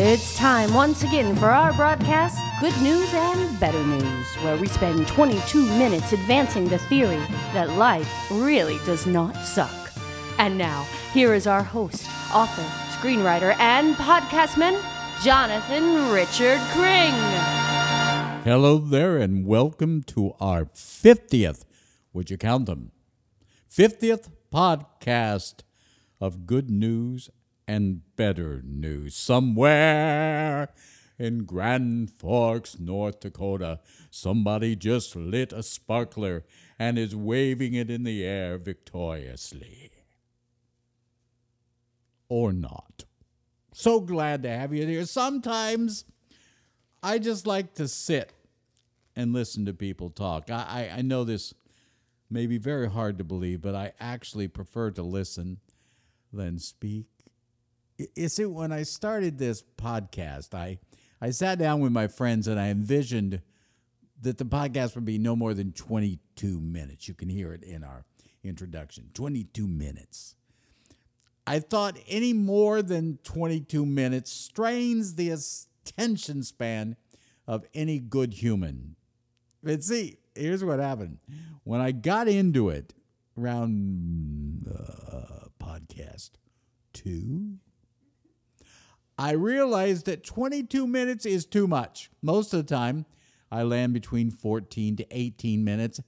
It's time once again for our broadcast, Good News and Better News, where we spend 22 minutes advancing the theory that life really does not suck. And now, here is our host, author, screenwriter, and podcastman, Jonathan Richard Cring. Hello there, and welcome to our 50th, would you count them? 50th podcast of good news and better news. Somewhere in Grand Forks, North Dakota, somebody just lit a sparkler and is waving it in the air victoriously. Or not. So glad to have you here. Sometimes I just like to sit and listen to people talk. I, I, I know this may be very hard to believe, but I actually prefer to listen than speak. You see, when I started this podcast, I, I sat down with my friends and I envisioned that the podcast would be no more than 22 minutes. You can hear it in our introduction 22 minutes. I thought any more than 22 minutes strains the attention span of any good human. But see, here's what happened. When I got into it around uh, podcast two, I realized that 22 minutes is too much. Most of the time, I land between 14 to 18 minutes.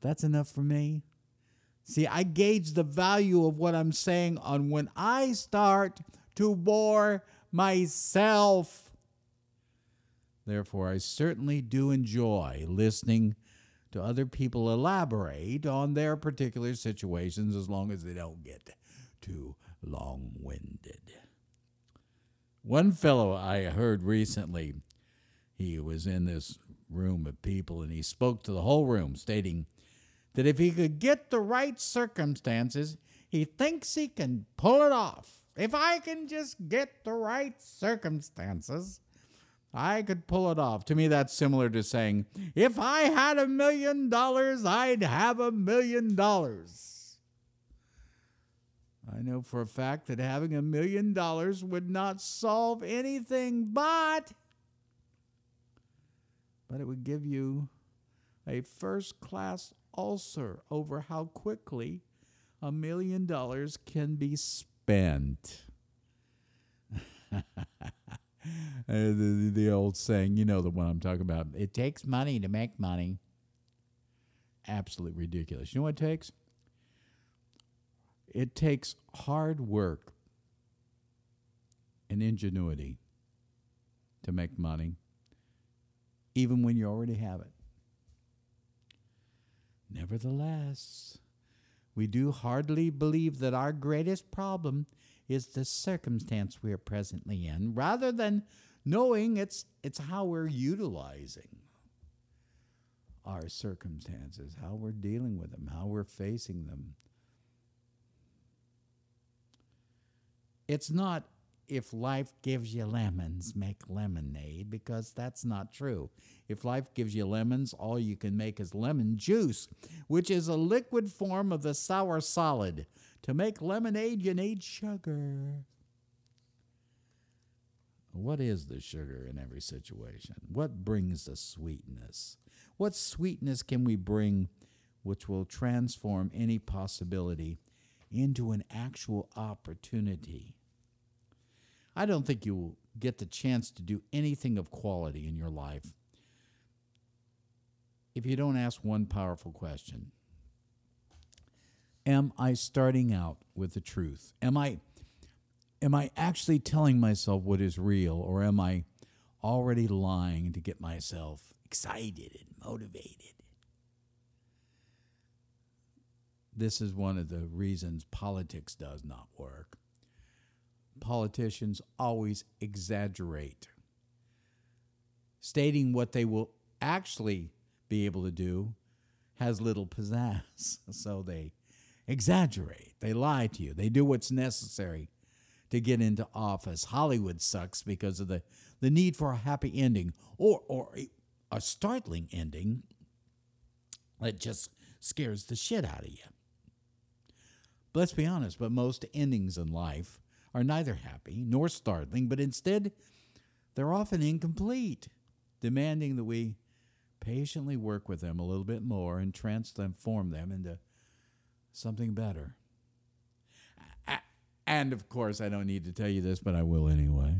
That's enough for me. See, I gauge the value of what I'm saying on when I start to bore myself. Therefore, I certainly do enjoy listening to other people elaborate on their particular situations as long as they don't get too long winded. One fellow I heard recently, he was in this room of people and he spoke to the whole room, stating that if he could get the right circumstances, he thinks he can pull it off. If I can just get the right circumstances, I could pull it off. To me, that's similar to saying, if I had a million dollars, I'd have a million dollars. I know for a fact that having a million dollars would not solve anything, but but it would give you a first class ulcer over how quickly a million dollars can be spent. Uh, the, the old saying, you know the one I'm talking about. It takes money to make money. Absolutely ridiculous. You know what it takes? It takes hard work and ingenuity to make money, even when you already have it. Nevertheless, we do hardly believe that our greatest problem is the circumstance we are presently in, rather than knowing it's, it's how we're utilizing our circumstances, how we're dealing with them, how we're facing them. It's not if life gives you lemons, make lemonade, because that's not true. If life gives you lemons, all you can make is lemon juice, which is a liquid form of the sour solid. To make lemonade, you need sugar. What is the sugar in every situation? What brings the sweetness? What sweetness can we bring which will transform any possibility into an actual opportunity? I don't think you will get the chance to do anything of quality in your life if you don't ask one powerful question Am I starting out with the truth? Am I am I actually telling myself what is real or am I already lying to get myself excited and motivated? This is one of the reasons politics does not work. Politicians always exaggerate, stating what they will actually be able to do has little pizzazz. So they exaggerate, they lie to you, they do what's necessary to get into office. Hollywood sucks because of the, the need for a happy ending or, or a, startling ending that just scares the shit out of you. But let's be honest, but most endings in life are neither happy nor startling, but instead they're often incomplete, demanding that we patiently work with them a little bit more and transform them into something better. And of course, I don't need to tell you this, but I will anyway.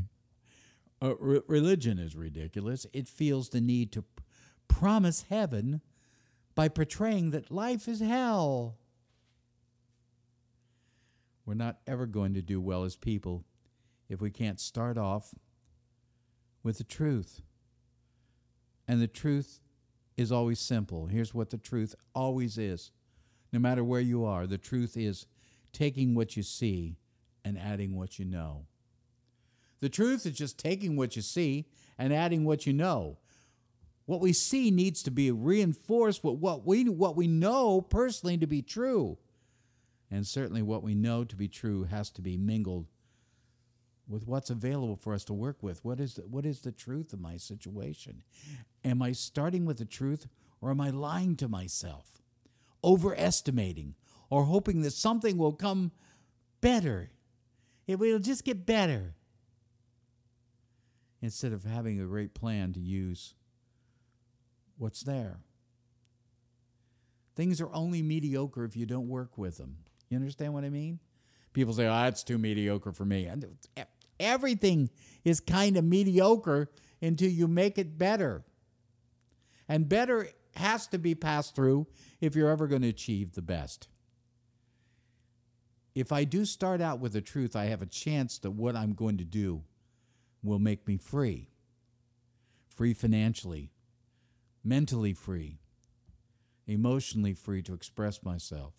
Uh, re- religion is ridiculous. It feels the need to p- promise heaven by portraying that life is hell. We're not ever going to do well as people if we can't start off with the truth. And the truth is always simple. Here's what the truth always is. No matter where you are, the truth is taking what you see and adding what you know. The truth is just taking what you see and adding what you know. What we see needs to be reinforced with what we what we know personally to be true. And certainly what we know to be true has to be mingled with what's available for us to work with. What is the, what is the truth of my situation? Am I starting with the truth or am I lying to myself? Overestimating or hoping that something will come better. It will just get better. Instead of having a great plan to use what's there. Things are only mediocre if you don't work with them. You understand what I mean? People say, ah, oh, that's too mediocre for me. And everything is kind of mediocre until you make it better. And better has to be passed through if you're ever going to achieve the best. If I do start out with the truth, I have a chance that what I'm going to do will make me free. Free financially, mentally free, emotionally free to express myself.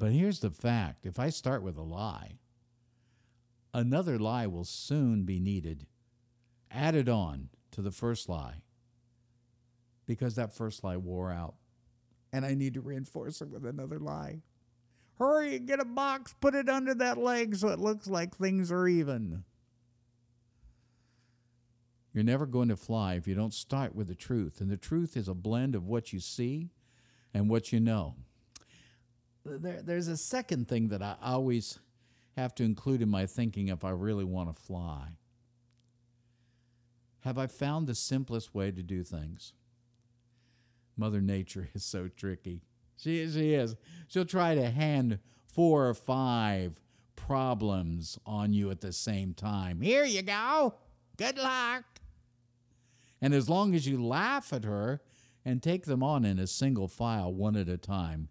But here's the fact if I start with a lie, another lie will soon be needed, added on to the first lie, because that first lie wore out. And I need to reinforce it with another lie. Hurry and get a box, put it under that leg so it looks like things are even. You're never going to fly if you don't start with the truth. And the truth is a blend of what you see and what you know. There, there's a second thing that I always have to include in my thinking if I really want to fly. Have I found the simplest way to do things? Mother Nature is so tricky. She, she is. She'll try to hand four or five problems on you at the same time. Here you go. Good luck. And as long as you laugh at her and take them on in a single file, one at a time,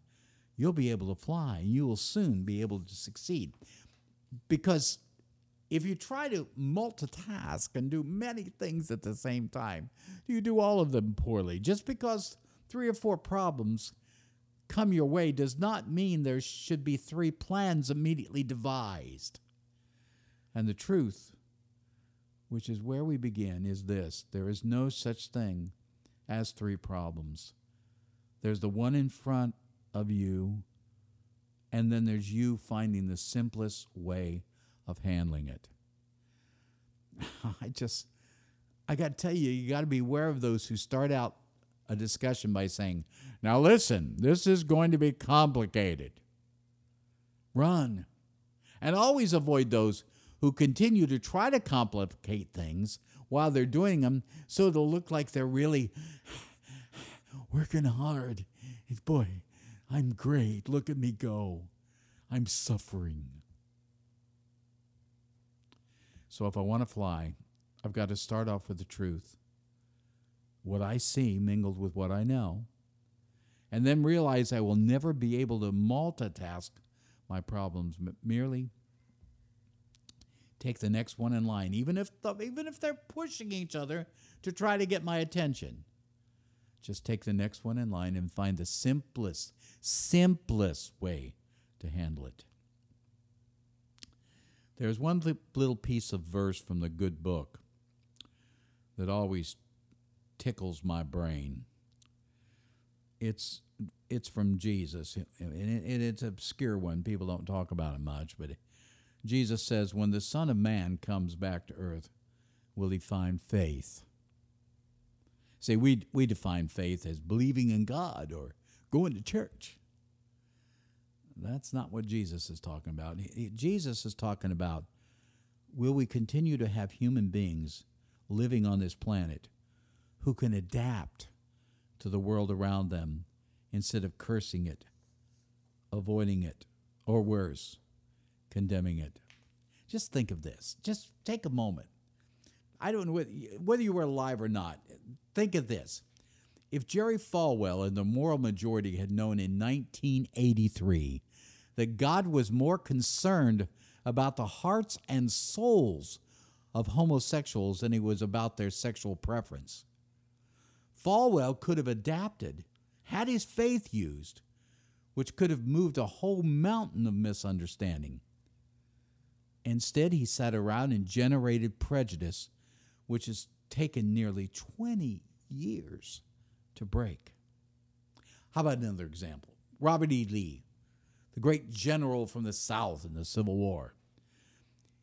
you'll be able to fly and you will soon be able to succeed. Because if you try to multitask and do many things at the same time, you do all of them poorly. Just because three or four problems come your way does not mean there should be three plans immediately devised. And the truth, which is where we begin, is this there is no such thing as three problems. There's the one in front of you, and then there's you finding the simplest way of handling it. I just, I got to tell you, you got to be aware of those who start out a discussion by saying, Now listen, this is going to be complicated. Run. And always avoid those who continue to try to complicate things while they're doing them so it'll look like they're really working hard. Boy, I'm great. Look at me go. I'm suffering. So if I want to fly, I've got to start off with the truth what I see mingled with what I know, and then realize I will never be able to multitask my problems, merely take the next one in line, even if the, even if they're pushing each other to try to get my attention. Just take the next one in line and find the simplest, simplest way to handle it. There's one little piece of verse from the good book that always tickles my brain. It's it's from Jesus, and it's an obscure one. People don't talk about it much, but Jesus says, "When the Son of Man comes back to earth, will he find faith?" See, we we define faith as believing in God or going to church. That's not what Jesus is talking about. Jesus is talking about will we continue to have human beings living on this planet who can adapt to the world around them instead of cursing it, avoiding it, or worse, condemning it. Just think of this. Just take a moment. I don't know whether you were alive or not. Think of this. If Jerry Falwell and the moral majority had known in 1983 that God was more concerned about the hearts and souls of homosexuals than he was about their sexual preference, Falwell could have adapted, had his faith used, which could have moved a whole mountain of misunderstanding. Instead, he sat around and generated prejudice, which has taken nearly 20 years to break. How about another example? Robert E. Lee, the great general from the South in the Civil War.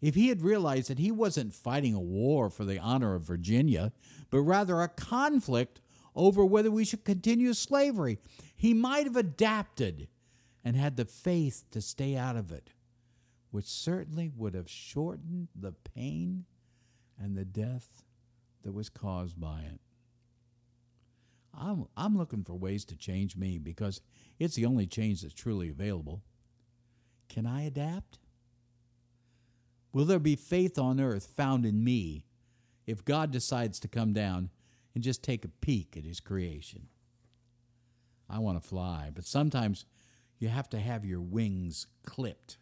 If he had realized that he wasn't fighting a war for the honor of Virginia, but rather a conflict over whether we should continue slavery, he might have adapted and had the faith to stay out of it, which certainly would have shortened the pain and the death that was caused by it. I'm, I'm looking for ways to change me because it's the only change that's truly available. Can I adapt? Will there be faith on earth found in me if God decides to come down and just take a peek at his creation? I want to fly, but sometimes you have to have your wings clipped.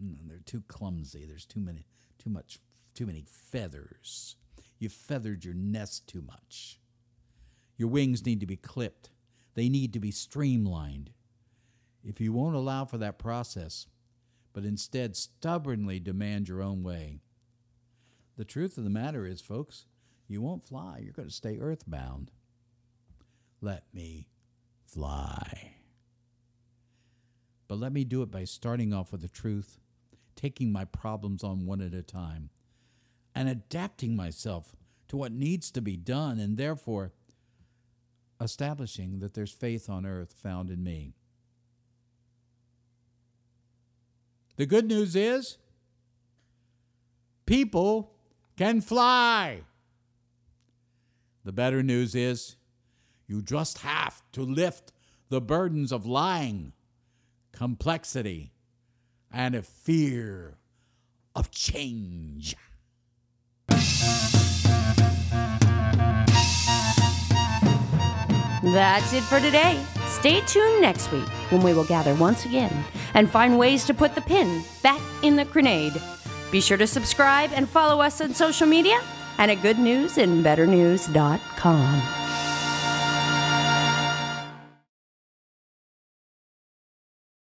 Mm, They're too clumsy. There's too many too much too many feathers. You've feathered your nest too much. Your wings need to be clipped. They need to be streamlined. If you won't allow for that process, but instead stubbornly demand your own way, the truth of the matter is, folks, you won't fly. You're going to stay earthbound. Let me fly. But let me do it by starting off with the truth, taking my problems on one at a time, and adapting myself to what needs to be done, and therefore establishing that there's faith on earth found in me. The good news is people can fly. The better news is you just have to lift the burdens of lying, complexity, and a fear of change. That's it for today. Stay tuned next week when we will gather once again and find ways to put the pin back in the grenade. Be sure to subscribe and follow us on social media and at goodnewsandbetternews.com.